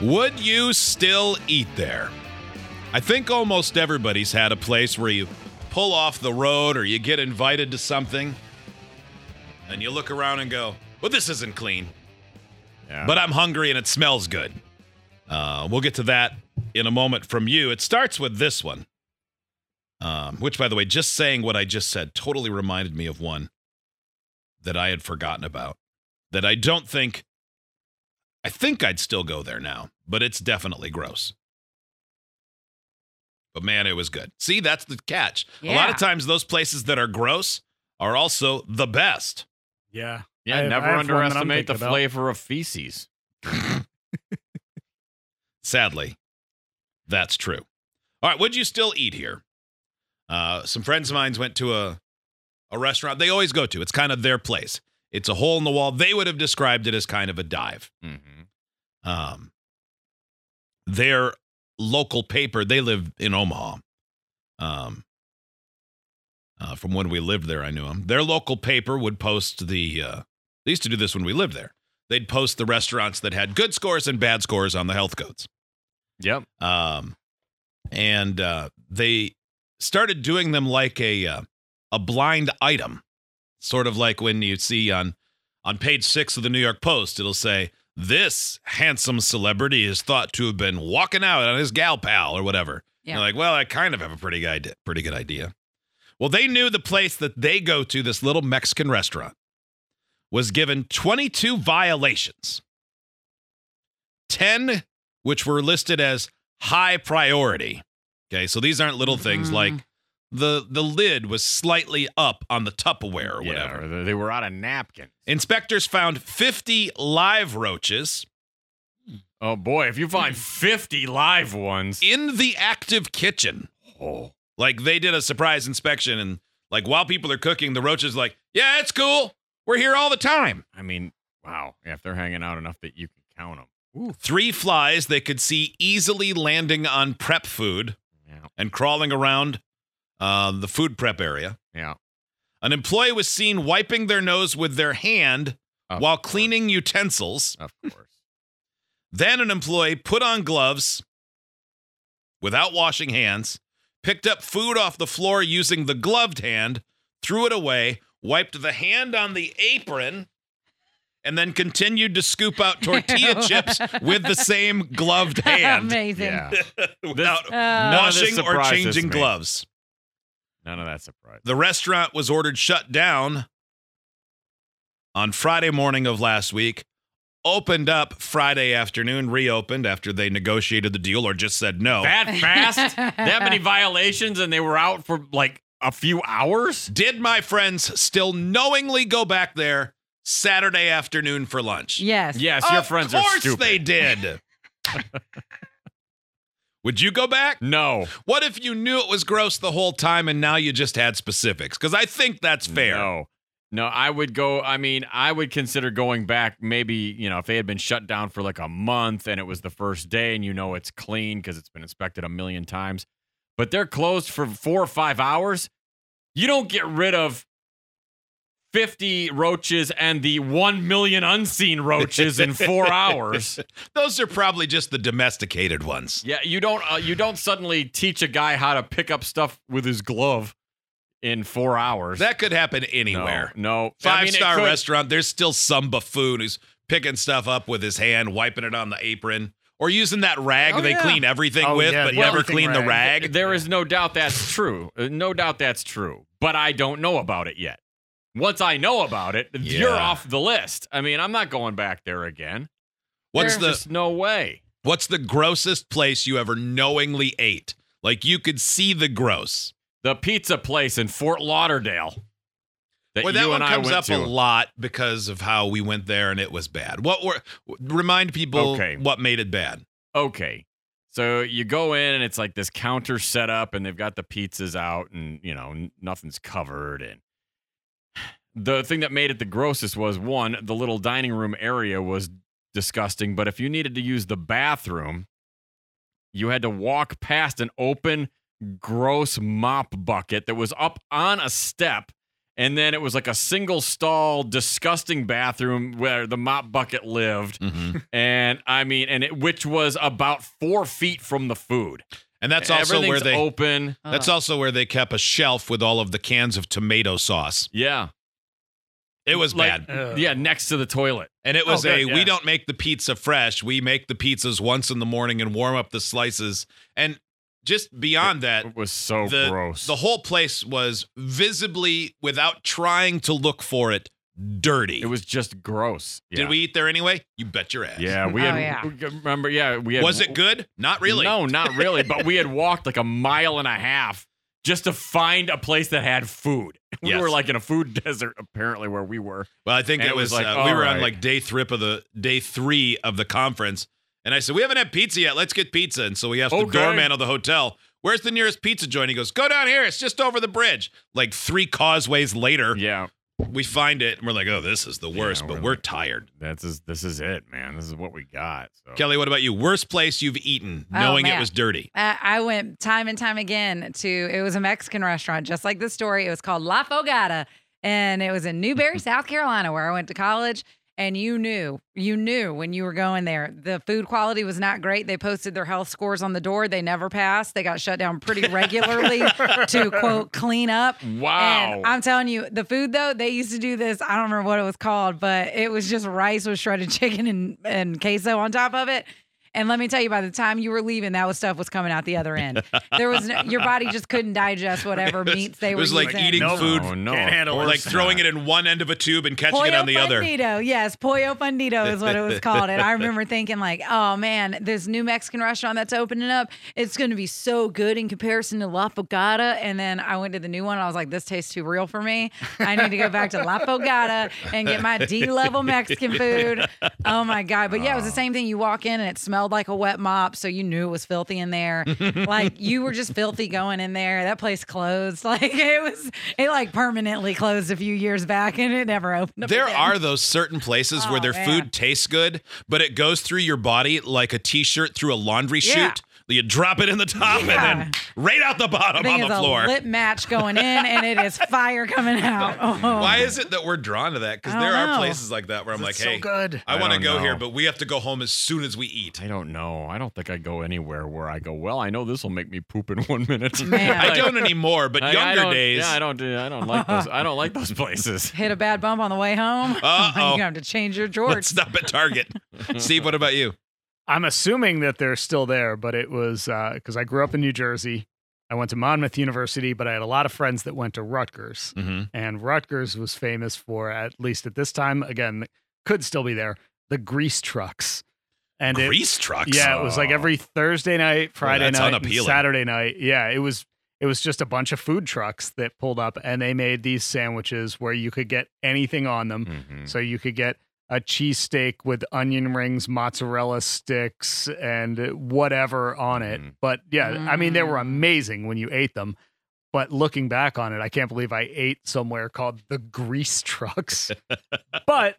Would you still eat there? I think almost everybody's had a place where you pull off the road or you get invited to something and you look around and go, well, this isn't clean, Yeah. but I'm hungry and it smells good. Uh, we'll get to that in a moment from you. It starts with this one, um, which, by the way, just saying what I just said totally reminded me of one that I had forgotten about that I don't think, I think I'd still go there now, but it's definitely gross. But man, it was good. See, that's the catch. A lot of times, those places that are gross are also the best. Yeah. yeah, have- never I have one that I'm underestimate the about. flavor of feces. Sadly, that's true. All right, would you still eat here? Uh, some friends of mine went to a a restaurant they always go to. It's kind of their place. It's a hole in the wall. They would have described it as kind of a dive. Mm-hmm. Um, their local paper. They live in Omaha. Um, uh, from when we lived there, I knew them. Their local paper would post the. Uh, they used to do this when we lived there. They'd post the restaurants that had good scores and bad scores on the health codes. Yep. Um, and uh, they started doing them like a uh, a blind item, sort of like when you see on on page six of the New York Post, it'll say this handsome celebrity is thought to have been walking out on his gal pal or whatever. Yeah. You're like, well, I kind of have a pretty good idea, pretty good idea. Well, they knew the place that they go to, this little Mexican restaurant, was given 22 violations. 10 which were listed as high priority. Okay, so these aren't little things Mhm. like the the lid was slightly up on the Tupperware or whatever. or they- were out of napkins. Inspectors found 50 live roaches Oh boy, if you find hmm. 50 live ones. in the active kitchen. Oh. Like they did a surprise inspection and like while people are cooking, the roaches like, "Yeah, it's cool. We're here all the time." I mean, wow. Yeah, if they're hanging out enough that you can count them. Three flies they could see easily landing on prep food Yeah. and crawling around uh, the food prep area. Yeah. An employee was seen wiping their nose with their hand Of while course. cleaning utensils. Of course. Then an employee put on gloves without washing hands, picked up food off the floor using the gloved hand, threw it away, wiped the hand on the apron, and then continued to scoop out tortilla chips with the same gloved hand Amazing. Yeah. without Uh, None of this washing or changing me. gloves. None of that surprise. The restaurant was ordered shut down on Friday morning of last week. Opened up Friday afternoon, reopened after they negotiated the deal or just said no. That fast? that many violations and they were out for like a few hours? Did my friends still knowingly go back there Saturday afternoon for lunch? Yes. Yes, your of friends are course stupid. they did. Would you go back? No. What if you knew it was gross the whole time and now you just had specifics? Because I think that's fair. No. No, I would go. I mean, I would consider going back maybe, you know, if they had been shut down for like a month and it was the first day and you know it's clean because it's been inspected a million times, but they're closed for four or five hours. You don't get rid of 50 roaches and the 1 million unseen roaches in four hours. Those are probably just the domesticated ones. Yeah, you don't uh, you don't suddenly teach a guy how to pick up stuff with his glove in 4 hours. That could happen anywhere. No. Five I mean, star restaurant, there's still some buffoon who's picking stuff up with his hand, wiping it on the apron, or using that rag Oh, they yeah. clean everything Oh, with, yeah, but never everything clean the rag. rag. There is no doubt that's true. No doubt that's true. But I don't know about it yet. Once I know about it, you're off the list. I mean, I'm not going back there again. What's There's the just no way. what's the grossest place you ever knowingly ate? Like you could see the gross. The pizza place in Fort Lauderdale that Well, you that one comes up to. a lot because of how we went there and it was bad. What were remind people Okay. what made it bad? okay. So you go in and it's like this counter set up and they've got the pizzas out and you know nothing's covered and the thing that made it the grossest was one the little dining room area was disgusting but if you needed to use the bathroom you had to walk past an open gross mop bucket that was up on a step and then it was like a single stall, disgusting bathroom where the mop bucket lived. Mhm. And I mean, and it which was about four feet from the food. And that's also where they open. that's also where they kept a shelf with all of the cans of tomato sauce. Yeah, It was Like- bad. Ugh. yeah, next to the toilet. And it Oh, was good, a we don't make the pizza fresh. We make the pizzas once in the morning and warm up the slices. And just beyond that, It was so the, gross. the whole place was visibly, without trying to look for it, dirty. it was just gross. Did we eat there anyway? You bet your ass. Yeah, we Oh, had. yeah. we- Remember? Yeah, we had. Was it good? Not really. No, not really. but we had walked like a mile and a half just to find a place that had food. We Yes. were like in a food desert, apparently, where we were. Well, I think And it was like, uh, we were on like day three of the day three of the conference, and I said we haven't had pizza yet. Let's get pizza. And so we asked the doorman of the hotel, "Where's the nearest pizza joint?" He goes, "Go down here. It's just over the bridge." Like three causeways later, Yeah, we find it, and we're like, "Oh, this is the worst." Yeah, but we're we're like- tired. that's is this is it, man. This is what we got. So. Kelly, what about you? Worst place you've eaten, Oh, knowing it was dirty. Uh, I went time and time again to it was a Mexican restaurant, just like this story. It was called La Fogata, and it was in Newberry, South Carolina, where I went to college. And you knew, you knew when you were going there, the food quality was not great. They posted their health scores on the door. They never passed. They got shut down pretty regularly to quote clean up. Wow. And I'm telling you, the food though, they used to do this. I don't remember what it was called, but it was just rice with shredded chicken and, and queso on top of it. And let me tell you, by the time you were leaving, that was stuff was coming out the other end. There was no, your body just couldn't digest whatever was- meats they were. it were was like using. eating Nope. food. Oh, no. Can't handle Or like throwing it in one end of a tube and catching Pollo it on the other. Fundido. Yes, Pollo Fundido is what it was called. And I remember thinking, like, oh man, this new Mexican restaurant that's opening up, it's going to be so good in comparison to La Fogata. And then I went to the new one. And I was like, this tastes too real for me. I need to go back to La Fogata and get my D level Mexican food. Oh my God. But yeah, it was the same thing. You walk in and it smelled like a wet mop. So you knew it was filthy in there. like you were just filthy going in there. That place closed. Like it was, it like permanently closed a few years back and it never opened up. There again. are those certain places where Oh, their man. food tastes good, but it goes through your body like a t-shirt through a laundry Yeah. chute. You drop it in the top and then right out the bottom on the floor. a lit match going in and it is fire coming out. Oh. Why is it that we're drawn to that? Because there don't are know. places like that where I'm like, It's so hey, good. I I want to don't go here, but we have to go home as soon as we eat. I don't know. I don't think I go anywhere where I go. Well, I know this will make me poop in one minute. Man. I don't anymore, but I- I younger don't- days. Yeah, I don't do. I don't like those. I don't like those places. Hit a bad bump on the way home. Uh-oh. you have to change your Let's stop at Target. Steve, what about you? I'm assuming that they're still there, but it was because I grew up in New Jersey. I went to Monmouth University, but I had a lot of friends that went to Rutgers. Mm-hmm. And Rutgers was famous for, at least at this time, again, could still be there, the grease trucks. And it, Grease trucks. yeah, it was like Oh. every Thursday night, Friday night. Saturday night. Yeah, it was it was just a bunch of food trucks that pulled up and they made these sandwiches where you could get anything on them. Mhm. So you could get a cheesesteak with onion rings, mozzarella sticks, and whatever on it. Mhm. But yeah, I mean, they were Mm. amazing when you ate them. But looking back on it, I can't believe I ate somewhere called the Grease Trucks. but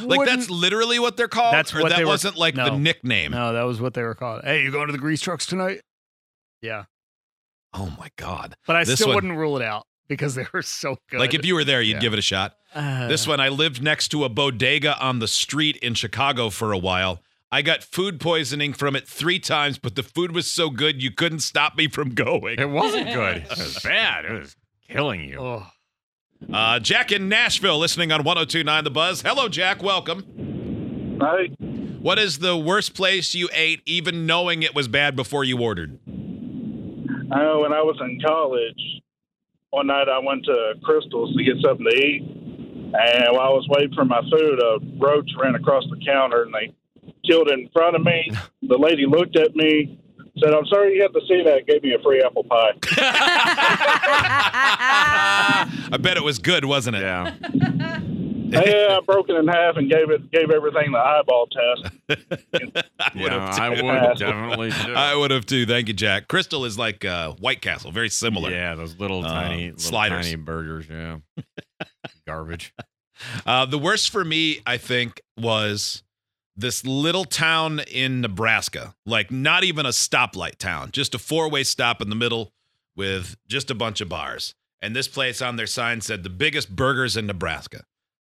Like that's literally what they're called. That's or what that they were- wasn't like the nickname. no, that was what they were called. Hey, you going to the Grease Trucks tonight? Yeah, Oh my god! but I This still one- wouldn't rule it out because they were so good. Like if you were there, you'd Yeah. give it a shot. Uh, This one, I lived next to a bodega on the street in Chicago for a while. I got food poisoning from it three times, but the food was so good you couldn't stop me from going. It wasn't good. It was bad. It was killing you. Oh, Uh, Jack in Nashville, listening on 1029 The Buzz. Hello, Jack. Welcome. Hi. What is the worst place you ate, even knowing it was bad before you ordered? I know when I was in college, one night I went to Krystal's to get something to eat. And while I was waiting for my food, a roach ran across the counter and they killed it in front of me. The lady looked at me, said, I'm sorry you had to see that, gave me a free apple pie. I bet it was good, wasn't it? Yeah. Yeah, I broke it in half and gave it gave everything the eyeball test. I would Yeah, have I would definitely do. I would have too. Thank you, Jack. Krystal is like uh, White Castle, very similar. Yeah, those little Uh, tiny little sliders. tiny burgers. Yeah. Garbage. Uh, the worst for me, I think, was this little town in Nebraska. Like not even a stoplight town, just a four way stop in the middle with just a bunch of bars. and this place on their sign said the biggest burgers in Nebraska.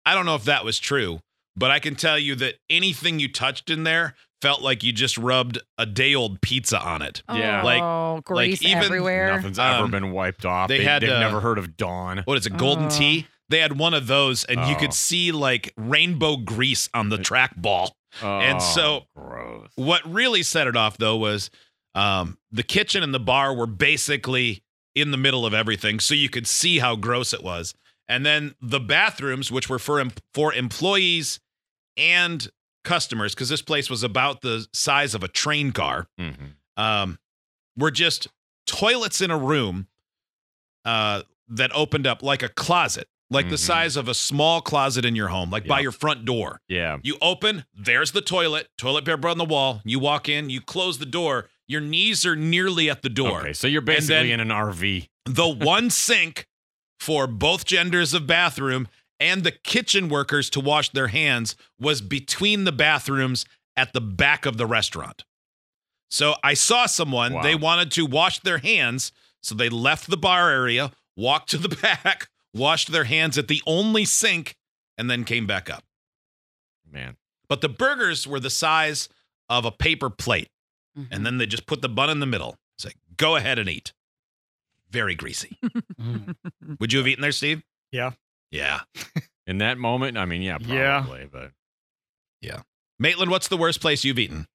I don't know if that was true, but I can tell you that anything you touched in there felt like you just rubbed a day old pizza on it. Yeah. Like- oh, grease even everywhere. Nothing's ever Um, been wiped off. they They, had, have uh, never heard of Dawn. What is it, golden Oh. tea? They had one of those, and you Oh. could see like rainbow grease on the track ball. and so- Oh, gross. What really set it off, though, was um, the kitchen and the bar were basically in the middle of everything, so you could see how gross it was. And then the bathrooms, which were for for employees and customers, because this place was about the size of a train car, Mhm. um, were just toilets in a room uh, that opened up like a closet, like the Mhm. size of a small closet in your home, like by your front door. Yeah. You open, there's the toilet, toilet paper on the wall. You walk in, you close the door. Your knees are nearly at the door. Okay, so you're basically in an RV. The one sink for both genders of bathroom and the kitchen workers to wash their hands was between the bathrooms at the back of the restaurant. So I saw someone, Wow. they wanted to wash their hands. So they left the bar area, walked to the back, washed their hands at the only sink, and then came back up. Man. But the burgers were the size of a paper plate. Mhm. And then they just put the bun in the middle. It's like, go ahead and eat. Very greasy. Mm. Would you have eaten there, Steve? Yeah. Yeah. In that moment, I mean, yeah, Yeah. probably, but yeah. Maitland, what's the worst place you've eaten?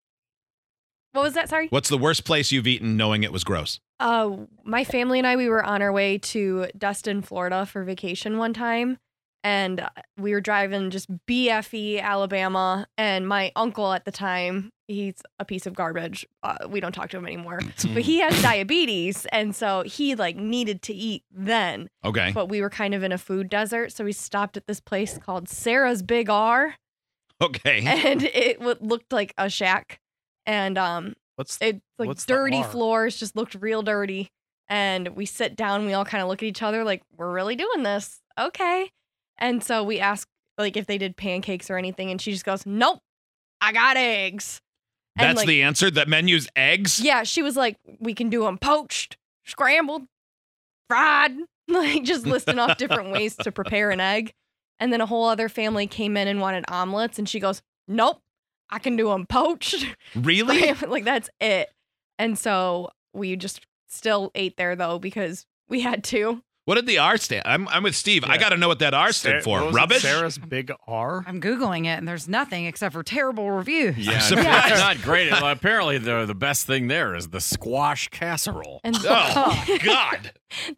What was that? Sorry. What's the worst place you've eaten knowing it was gross? Uh, my family and I, we were on our way to Destin, Florida for vacation one time. And uh, we were driving just BFE, Alabama. And my uncle at the time, he's a piece of garbage. Uh, we don't talk to him anymore. but he has diabetes. And so he like needed to eat then. Okay. But we were kind of in a food desert. So we stopped at this place called Sarah's Big R. Okay. And it w- looked like a shack. And um, What's it like What's dirty floors just looked real dirty and we sit down we all kind of look at each other like we're really doing this okay and so we ask like if they did pancakes or anything and she just goes nope i got eggs and, That's like, the answer. That men use eggs? yeah she was like we can do them poached scrambled fried like just listing off different ways to prepare an egg and then a whole other family came in and wanted omelets and she goes nope i can do them poached Really? like that's it. And so we just still ate there though because we had to. What did the R stand? I'm, I'm with Steve. I got to know what that R stood for. what it? Rubbish? Sarah's big R. I'm googling it, and there's nothing except for terrible reviews. yeah, it's not great. Well, apparently, the the best thing there is the squash casserole. And Oh, oh. God.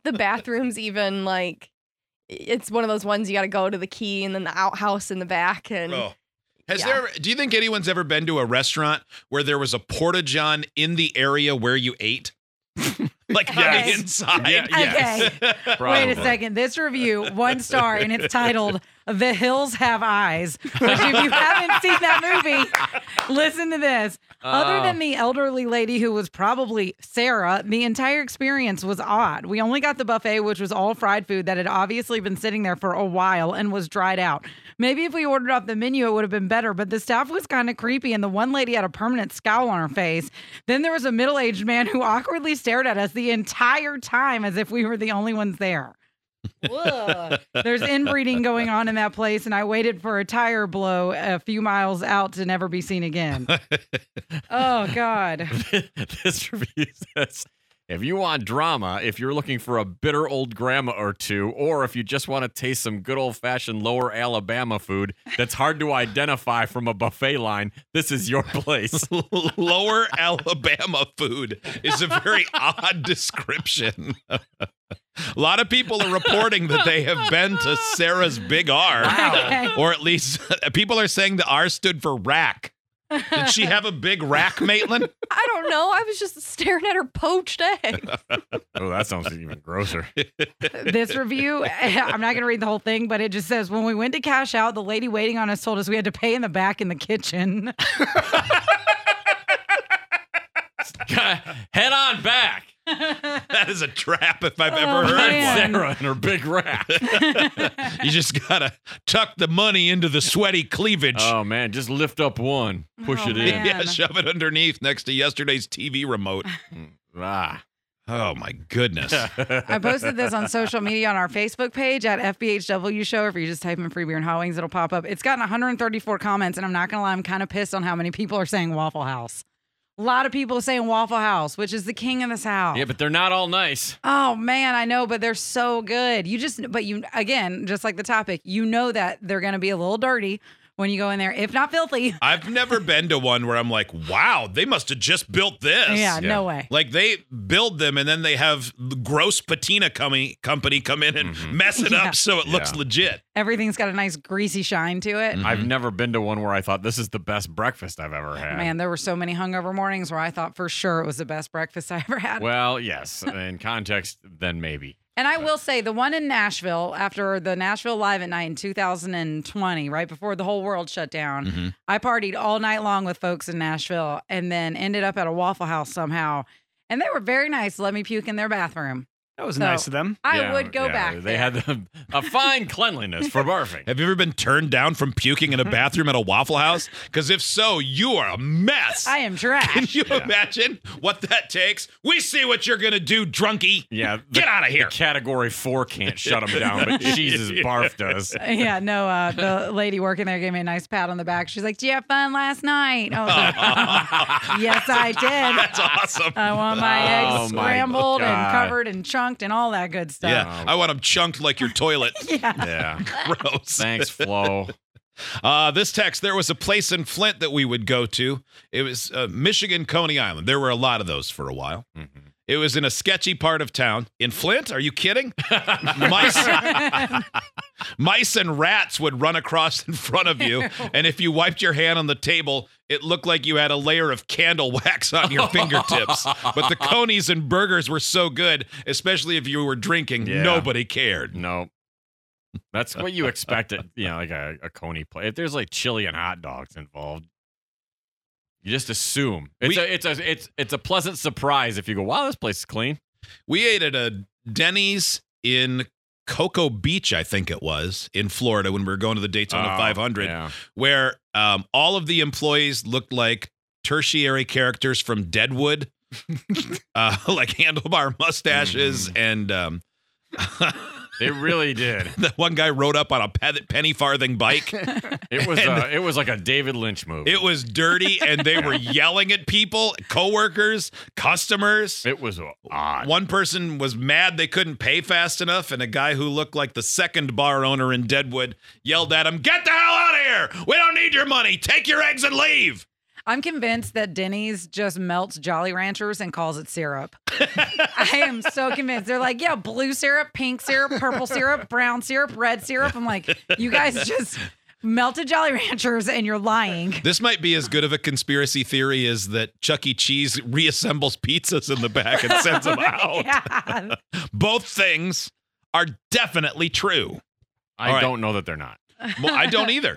the bathrooms even like it's one of those ones you got to go to the key and then the outhouse in the back and Oh. Has Yeah. there do you think anyone's ever been to a restaurant where there was a porta john in the area where you ate? like on the inside? Yeah, Okay. Wait a second. This review, one star, and it's titled "The Hills Have Eyes." Which, if you haven't seen that movie, listen to this. Other Oh. than uh. the elderly lady who was probably Sarah, the entire experience was odd. We only got the buffet, which was all fried food that had obviously been sitting there for a while and was dried out. Maybe if we ordered off the menu, it would have been better, but the staff was kind of creepy, and the one lady had a permanent scowl on her face. Then there was a middle aged man who awkwardly stared at us the entire time as if we were the only ones there. There's inbreeding going on in that place, and I waited for a tire blow a few miles out to never be seen again. oh God! this review says if you want drama, if you're looking for a bitter old grandma or two, or if you just want to taste some good old fashioned lower Alabama food that's hard to identify from a buffet line, this is your place. Lower Alabama food is a very odd description. a lot of people are reporting that they have been to Sarah's Big R, Okay. or at least people are saying the R stood for rack. Did she have a big rack, Maitland? I don't know. I was just staring at her poached egg. oh, that sounds even grosser. This review, I'm not going to read the whole thing, but it just says when we went to cash out, the lady waiting on us told us we had to pay in the back in the kitchen. Head on back. That is a trap if I've Oh, ever heard man. one. Sarah and her big rack. You just gotta tuck the money into the sweaty cleavage. Oh man, just lift up one, push Oh, it man. in. yeah, shove it underneath next to yesterday's TV remote. Ah, Oh my goodness. I posted this on social media on our Facebook page at FBHW Show. If you just type in free beer and hot wings, it'll pop up. It's gotten 134 comments, and I'm not gonna lie, I'm kind of pissed on how many people are saying Waffle House. A lot of people saying Waffle House, which is the king of the South. yeah, but they're not all nice. Oh man, I know, but they're so good. You just, but you again, just like the topic, you know that they're gonna be a little dirty when you go in there, if not filthy. I've never been to one where I'm like, wow, they must have just built this. Yeah, no way. Like they build them and then they have the gross patina company company come in and Mhm. mess it Yeah. up so it looks legit. Everything's got a nice greasy shine to it. Mhm. I've never been to one where I thought this is the best breakfast I've ever had. Man, there were so many hungover mornings where I thought for sure it was the best breakfast I ever had. Well, yes. In context, then maybe. And I will say the one in Nashville after the Nashville Live at Night in 2020, right before the whole world shut down, Mhm. I partied all night long with folks in Nashville and then ended up at a Waffle House somehow. And they were very nice. Let me puke in their bathroom. That was So- nice of them. I Yeah, would go yeah, back. They there. had the, a fine cleanliness for barfing. Have you ever been turned down from puking in a bathroom at a Waffle House? Because if so, you are a mess. I am trash. Can you Yeah. imagine what that takes? We see what you're gonna do, drunkie. Yeah, the, Get of here. The category four can't shut them down, but Jesus barf does. yeah, no, uh, the lady working there gave me a nice pat on the back. She's like, Do you have fun last night? I was like, Yes, I did. That's awesome. I want my Oh, eggs my scrambled and God. covered and chunked and all that good stuff. yeah, I want them chunked like your toilet. Yeah. Yeah. Gross. Thanks, Flo. Uh, this text there was a place in Flint that we would go to. It was uh, Michigan Coney Island. There were a lot of those for a while. Mhm. It was in a sketchy part of town. In Flint? Are you kidding? mice, mice and rats would run across in front of you. And if you wiped your hand on the table, it looked like you had a layer of candle wax on your fingertips. But the conies and burgers were so good, especially if you were drinking, Yeah. nobody cared. No. That's what you expect at, you know, like a, a Coney play. If there's like chili and hot dogs involved, you just assume. It's We- a it's a it's it's a pleasant surprise if you go, wow, this place is clean. We ate at a Denny's in Cocoa Beach, I think it was, in Florida when we were going to the Daytona Oh, 500, Yeah. where um, all of the employees looked like tertiary characters from Deadwood, uh, like handlebar mustaches. And um, They really did. the one guy rode up on a pe- penny farthing bike. It was uh, it was like a David Lynch movie. It was dirty, and they were yelling at people, coworkers, customers. It was odd. One person was mad they couldn't pay fast enough, and a guy who looked like the second bar owner in Deadwood yelled at him, Get the hell out of here! We don't need your money! Take your eggs and leave! I'm convinced that Denny's just melts Jolly Ranchers and calls it syrup. I am so convinced. They're like, yeah, blue syrup, pink syrup, purple syrup, brown syrup, red syrup. I'm like, you guys just melted Jolly Ranchers and you're lying. This might be as good of a conspiracy theory as that Chuck E. Cheese reassembles pizzas in the back and sends them out. Yeah. Both things are definitely true. I All right. don't know that they're not. Well, I don't either.